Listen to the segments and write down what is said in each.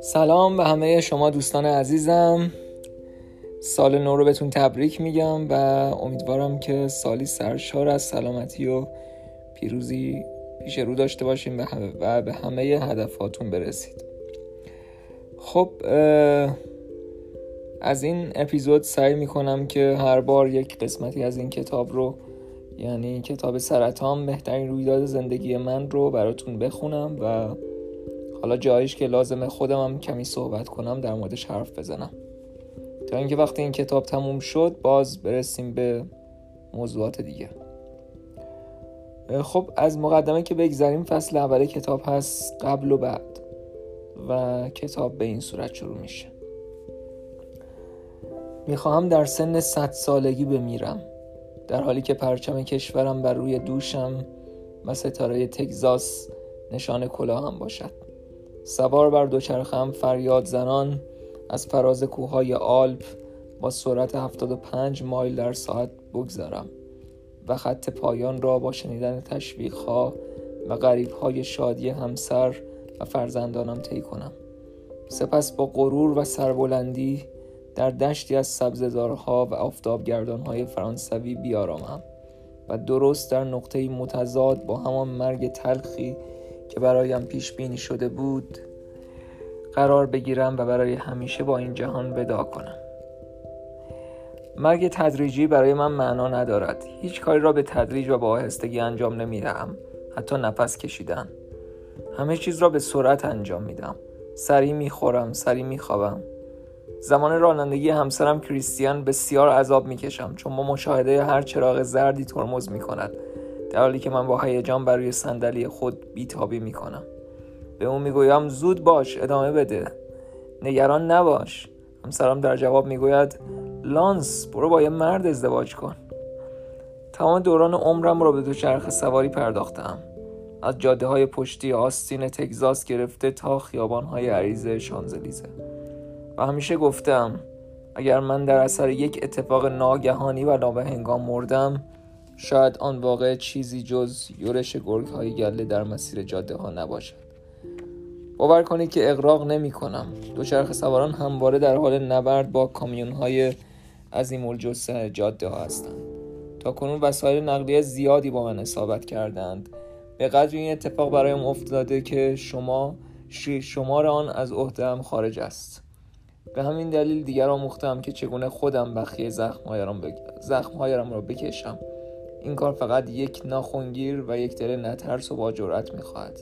سلام به همه شما دوستان عزیزم. سال نو رو بهتون تبریک میگم و امیدوارم که سالی سرشار از سلامتی و پیروزی پیش رو داشته باشیم و به همه هدفاتون برسید. خب از این اپیزود سعی می‌کنم که هر بار یک قسمتی از این کتاب رو یعنی کتاب سرطان بهترین رویداد زندگی من رو براتون بخونم و حالا جایش که لازمه خودم هم کمی صحبت کنم در موردش حرف بزنم. تا اینکه وقتی این کتاب تموم شد باز برسیم به موضوعات دیگه. خب از مقدمه که بگذریم فصل اول کتاب هست قبل و بعد و کتاب به این صورت شروع میشه. می‌خواهم در سن صد سالگی بمیرم. در حالی که پرچم کشورم بر روی دوشم و ستاره تگزاس نشان کلاهم باشد. سوار بر دوچرخم فریاد زنان از فراز کوههای آلپ با سرعت 75 مایل در ساعت بگذرم و خط پایان را با شنیدن ها و غریب های شادی همسر و فرزندانم طی کنم. سپس با غرور و سربلندی در دشتی از سبززارها و آفتابگردانهای فرانسوی بیارامم و درست در نقطه متضاد با همان مرگ تلخی که برایم پیش بینی شده بود قرار بگیرم و برای همیشه با این جهان ودا کنم. مرگ تدریجی برای من معنا ندارد. هیچ کاری را به تدریج و با آهستگی انجام نمی دهم حتی نفس کشیدن. همه چیز را به سرعت انجام میدم سری می‌خورم سری میخوابم. زمان رانندگی همسرم کریستیان بسیار عذاب می‌کشم چون ما مشاهده هر چراغ زردی ترمز می‌کند در حالی که من با هیجان بر روی صندلی خود بیتابی می‌کنم. به اون می‌گویم زود باش ادامه بده. نگران نباش. همسرم در جواب می‌گوید لانس برو با یه مرد ازدواج کن. تمام دوران عمرم را به دوچرخه سواری پرداختم از جاده های پشتی آستین تگزاس گرفته تا خیابان های عریض شانزلیزه. همیشه گفتم اگر من در اثر یک اتفاق ناگهانی و نابهنگام مردم شاید آن واقع چیزی جز یورش گرگ های گله در مسیر جاده ها نباشد. باور کنید که اقراق نمی کنم. دوچرخه سواران همواره در حال نبرد با کامیون های عظیم الجثه جاده ها هستند. تا کنون وسایل نقلیه زیادی با من اصابت کردند. به قدر این اتفاق برایم افتاده که شما شمار آن از عهدهام خارج است. به همین دلیل دیگر آموختم که چگونه خودم بخیه زخمهایم را بکشم. این کار فقط یک ناخونگیر و یک دل نترس و با جرأت می‌خواهد.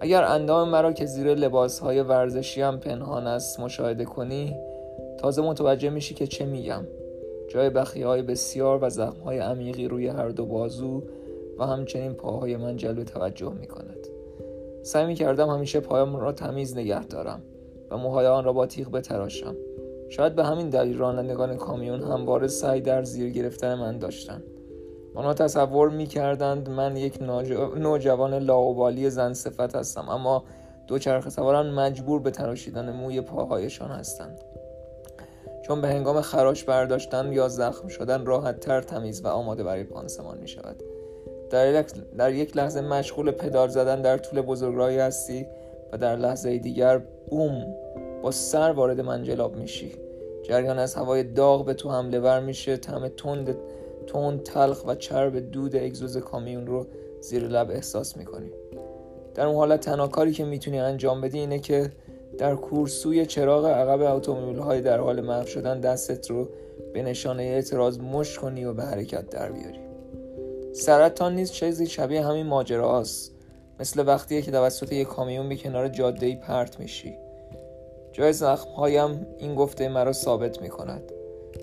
اگر اندام مرا که زیر لباسهای ورزشی هم پنهان است مشاهده کنی تازه متوجه میشی که چه میگم. جای بخیه های بسیار و زخم های عمیقی روی هر دو بازو و همچنین پاهای من جلب توجه می کند سعی می کردم همیشه پایم را تمیز نگه دارم. و موهای آن را با تیغ بتراشم. شاید به همین دلیل رانندگان کامیون همواره سعی در زیر گرفتن من داشتند آنها تصور می کردند من یک نوجوان لاوبالی زن صفت هستم اما دوچرخه سواران مجبور به تراشیدن موی پاهایشان هستند. چون به هنگام خراش برداشتن یا زخم شدن راحت تر تمیز و آماده برای پانسمان می شود در, در یک لحظه مشغول پدال زدن در طول بزرگراهی هستی و در لحظه دیگر بوم با سر وارد منجلاب میشی. جریان از هوای داغ به تو حمله ور میشه. تم تند تند تلخ و چرب دود اگزوز کامیون رو زیر لب احساس می‌کنی. در اون حالت تنها کاری که می‌تونی انجام بدی اینه که در کورسوی چراغ عقب اتومبیل های در حال محو شدن دستت رو به نشانه اعتراض مش کنی و به حرکت در بیاری. سرطان نیز چیزی شبیه همین ماجراست مثل وقتیه که توسط یک کامیون به کنار جاده پرت میشی. جای زخمهایم این گفته مرا ثابت می‌کند.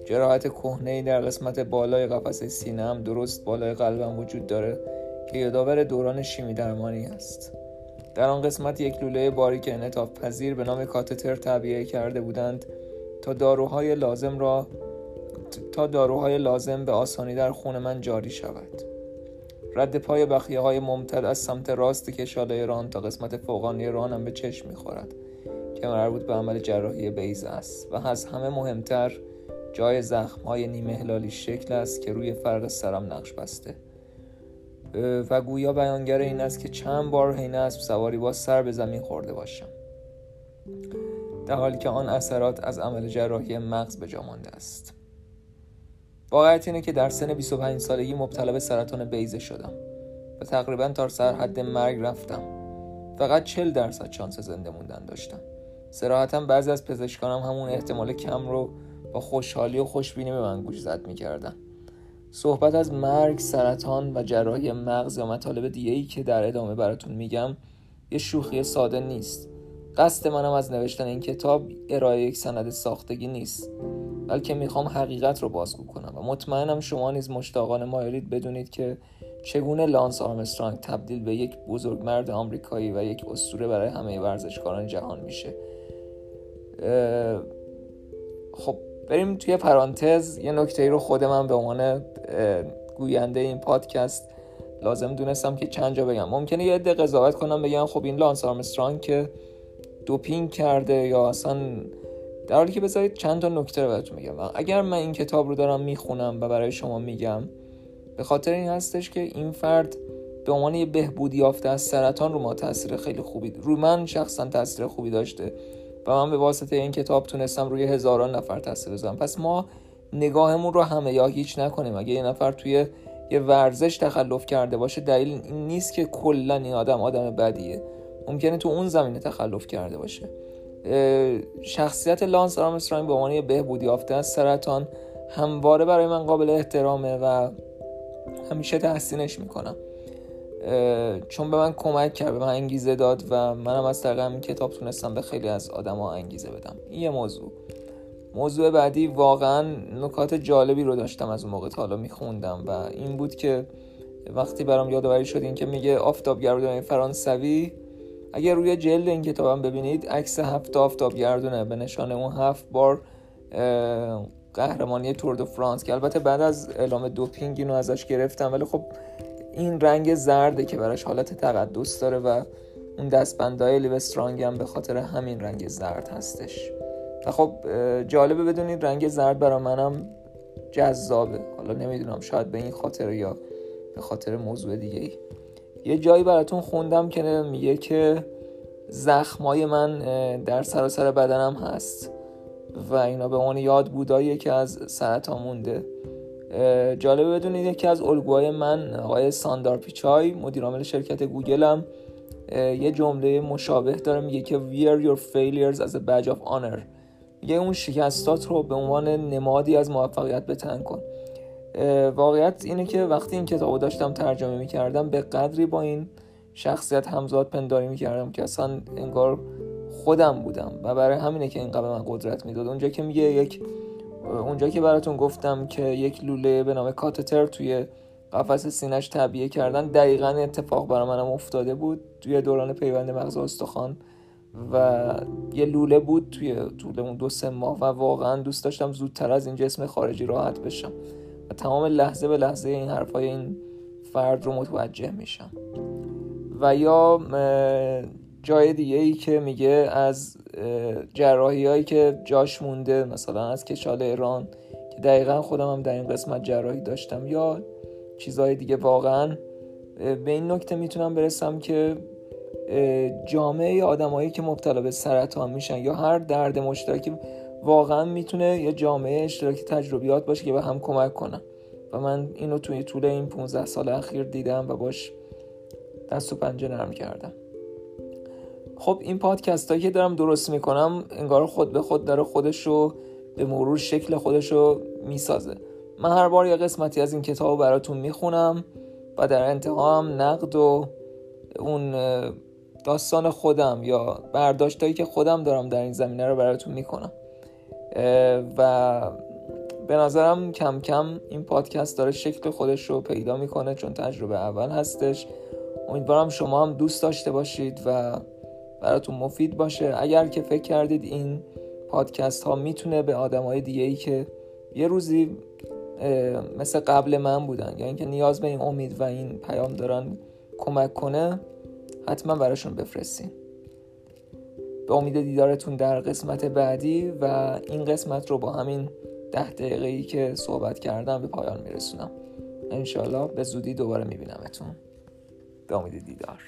جراحت کهنه در قسمت بالای قفسه سینه هم درست بالای قلبم وجود داره که یادآور دوران شیمی درمانی است. در آن قسمت یک لوله باریک انعطاف پذیر به نام کاتتر تعبیه کرده بودند تا داروهای لازم را تا داروهای لازم به آسانی در خون من جاری شود. رد پای بخیه های ممتد از سمت راست کشاله ران تا قسمت فوقانی رانم به چشم می‌خورد. که مربوط به عمل جراحی بیز است و از همه مهمتر جای زخم های نیمه هلالی شکل است که روی فرق سرم نقش بسته. و گویا بیانگر این است که چند بار حین اسب سواری با سر به زمین خورده باشم. در حالی که آن اثرات از عمل جراحی مغز به جا مانده است. واقعیت اینه که در سن 25 سالگی مبتلا به سرطان بیزه شدم و تقریبا تا سر حد مرگ رفتم. فقط 40 درصد شانس زنده موندن داشتم. سراحتا بعضی از پزشکانم همون احتمال کم رو با خوشحالی و خوشبینی به من گوش زد می‌کردن. صحبت از مرگ، سرطان و جراحی مغز یا مطالب دیگه ای که در ادامه براتون میگم یه شوخی ساده نیست. قصد منم از نوشتن این کتاب ارائه یک سند ساختگی نیست بلکه می‌خوام حقیقت رو بازگو کنم و مطمئنم شما نیز مشتاقان مایلید بدونید که چگونه لانس آرمسترانگ تبدیل به یک بزرگمرد آمریکایی و یک اسطوره برای همه ورزشکاران جهان میشه. خب بریم توی پرانتز یه نکته رو خود من به عنوان گوینده این پادکست لازم دونستم که چند جا بگم. ممکنه یه عده قضاوت کنم بگم خب این لانس آرمسترانگ که دوپینگ کرده یا اصلا در حالی که بذارید چند تا نکته رو بهتون میگم اگر من این کتاب رو دارم می‌خونم و برای شما میگم به خاطر این هستش که این فرد به عنوان یه بهبودی یافته از سرطان رو ما تاثیر خیلی خوبی رو من شخصا تاثیر خوبی داشته. و من به واسطه این کتاب تونستم روی هزاران نفر تاثیر بذارم. پس ما نگاهمون رو همه یا هیچ نکنیم. اگه یه نفر توی یه ورزش تخلف کرده باشه دلیل نیست که کلا این آدم آدم بدیه. ممکنه تو اون زمینه تخلف کرده باشه. شخصیت لانس آرمسترانگ به عنوان بهبودی یافته از سرطان همواره برای من قابل احترامه و همیشه تحسینش می‌کنم. چون به من کمک کرد به من انگیزه داد و منم از طریق این کتاب تونستم به خیلی از آدما انگیزه بدم. این یه موضوع. موضوع بعدی واقعا نکات جالبی رو داشتم از اون موقع تا حالا میخوندم و این بود که وقتی برام یادآوری شد این که میگه آفتابگردان فرانسوی اگر روی جلد این کتابم ببینید عکس هفت آفتابگردونه به نشانه اون هفت بار قهرمانی تور دو فرانس که البته بعد از اعلام دوپینگ اینو ازش گرفتم ولی خب این رنگ زرده که براش حالت تقدس داره و اون دستبندهای لیو استرانگ هم به خاطر همین رنگ زرد هستش. و خب جالبه بدونید رنگ زرد برا منم جذابه. حالا نمی‌دونم شاید به این خاطر یا به خاطر موضوع دیگه ای یه جایی براتون خوندم که میگه که زخمای من در سراسر بدنم هست و اینا به عنوان یاد بودایی که از سرطان مونده جالبه بدونید یکی از الگوهای من آقای ساندار پیچای مدیر شرکت گوگل هم یه جمله مشابه داره میگه که wear your failures as a badge of honor. میگه اون شکستات رو به عنوان نمادی از موفقیت بتن کن. واقعیت اینه که وقتی این کتابو داشتم ترجمه می‌کردم به قدری با این شخصیت همزاد پنداری می‌کردم که اصلا انگار خودم بودم و برای همینه که اینقدر من قدرت می‌داد. اونجا که میگه یک اونجا که براتون گفتم که یک لوله به نام کاتتر توی قفس سینش طبیعه کردن دقیقا اتفاق برای منم افتاده بود توی دوران پیوند مغز استخوان و یه لوله بود توی طول اون دو سه ماه و واقعا دوست داشتم زودتر از این جسم خارجی راحت بشم و تمام لحظه به لحظه این حرفای این فرد رو متوجه میشم. و یا جای دیگه ای که میگه از جراحی هایی که جاش مونده مثلا از کشال ایران که دقیقا خودم هم در این قسمت جراحی داشتم یا چیزهای دیگه واقعا به این نکته می‌تونم برسم که جامعه آدمایی که مبتلا به سرطان میشن یا هر درد مشترکی واقعا می‌تونه یه جامعه اشتراکی تجربیات باشه که به هم کمک کنن و من اینو توی طول این 15 سال اخیر دیدم و باش دست و پنجه نرم کردم. خب این پادکست هایی که دارم درست می‌کنم انگار خود به خود داره خودش رو به مرور شکل خودش رو می‌سازه. من هر بار یه قسمتی از این کتاب رو براتون می‌خونم و در انتها هم نقد و اون داستان خودم یا برداشتایی که خودم دارم در این زمینه رو براتون می‌کنم. و به نظرم کم کم این پادکست داره شکل خودش رو پیدا می‌کنه چون تجربه اول هستش. امیدوارم شما هم دوست داشته باشید و براتون مفید باشه. اگر که فکر کردید این پادکست ها می‌تونه به آدم های دیگه ای که یه روزی مثل قبل من بودن یا اینکه نیاز به این امید و این پیام دارن کمک کنه حتما براشون بفرستین. به امید دیدارتون در قسمت بعدی و این قسمت رو با همین ده دقیقه ای که صحبت کردم به پایان میرسونم. انشالله به زودی دوباره میبینمتون. به امید دیدار.